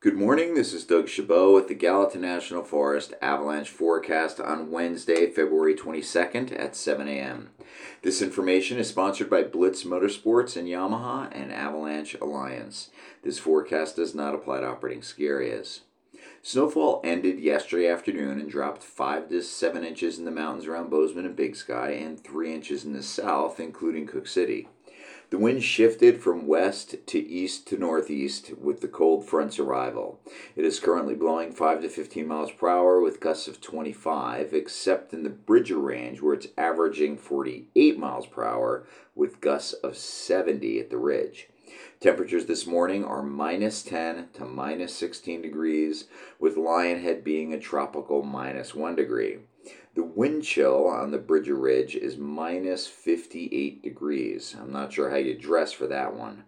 Good morning. This is Doug Chabot with the Gallatin National Forest Avalanche Forecast on Wednesday, February 22nd at 7 a.m. This information is sponsored by Blitz Motorsports and Yamaha and Avalanche Alliance. This forecast does not apply to operating ski areas. Snowfall ended yesterday afternoon and dropped 5 to 7 inches in the mountains around Bozeman and Big Sky and 3 inches in the south, including Cooke City. The wind shifted from west to east to northeast with the cold front's arrival. It is currently blowing 5 to 15 miles per hour with gusts of 25, except in the Bridger Range where it's averaging 48 miles per hour with gusts of 70 at the ridge. Temperatures this morning are minus 10 to minus 16 degrees, with Lionhead being a tropical minus 1 degree. The wind chill on the Bridger Ridge is minus 58 degrees. I'm not sure how you dress for that one.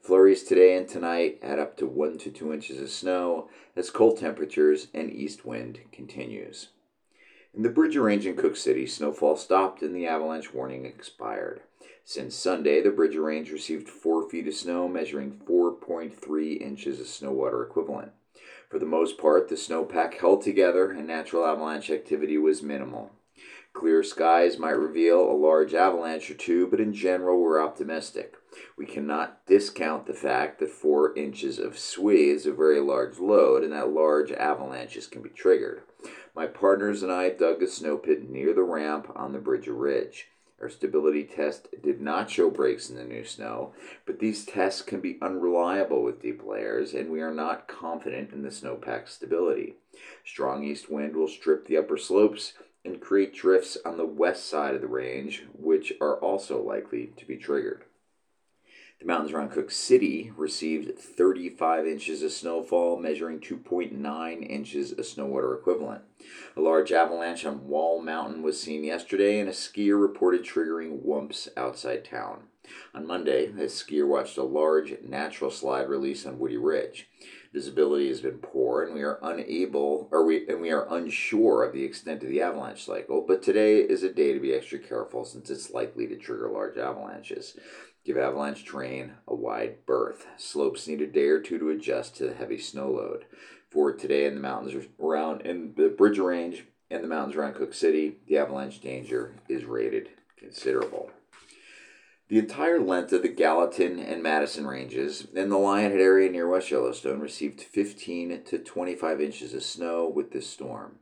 Flurries today and tonight add up to 1 to 2 inches of snow as cold temperatures and east wind continues. In the Bridger Range in Cooke City, snowfall stopped and the avalanche warning expired. Since Sunday, the Bridger Range received 4 feet of snow, measuring 4.3 inches of snow water equivalent. For the most part, the snowpack held together and natural avalanche activity was minimal. Clear skies might reveal a large avalanche or two, but in general, we're optimistic. We cannot discount the fact that 4 inches of SWE is a very large load and that large avalanches can be triggered. My partners and I dug a snow pit near the ramp on the Bridger Ridge. Our stability test did not show breaks in the new snow, but these tests can be unreliable with deep layers, and we are not confident in the snowpack's stability. Strong east wind will strip the upper slopes and create drifts on the west side of the range, which are also likely to be triggered. The mountains around Cooke City received 35 inches of snowfall, measuring 2.9 inches of snow water equivalent. A large avalanche on Wall Mountain was seen yesterday, and a skier reported triggering whoops outside town. On Monday, a skier watched a large natural slide release on Woody Ridge. Visibility has been poor, and we are unable, or we and we are unsure of the extent of the avalanche cycle. But today is a day to be extra careful since it's likely to trigger large avalanches. Give avalanche terrain a wide berth. Slopes need a day or two to adjust to the heavy snow load. For today in the mountains around in the Bridger Range and the mountains around Cooke City, the avalanche danger is rated considerable. The entire length of the Gallatin and Madison ranges and the Lionhead area near West Yellowstone received 15 to 25 inches of snow with this storm.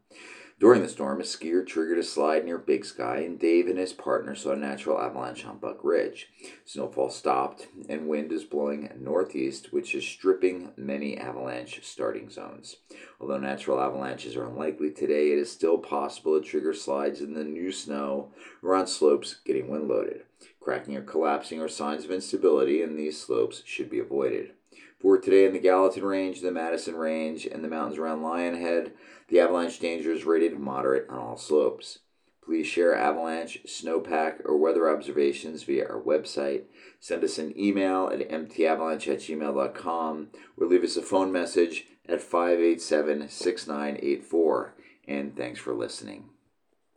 During the storm, a skier triggered a slide near Big Sky, and Dave and his partner saw a natural avalanche on Buck Ridge. Snowfall stopped, and wind is blowing northeast, which is stripping many avalanche starting zones. Although natural avalanches are unlikely today, it is still possible to trigger slides in the new snow or on slopes getting wind loaded. Cracking or collapsing are signs of instability, and these slopes should be avoided. For today in the Gallatin Range, the Madison Range, and the mountains around Lionhead, the avalanche danger is rated moderate on all slopes. Please share avalanche, snowpack, or weather observations via our website. Send us an email at mtavalanche at gmail.com or leave us a phone message at 587 6984. And thanks for listening.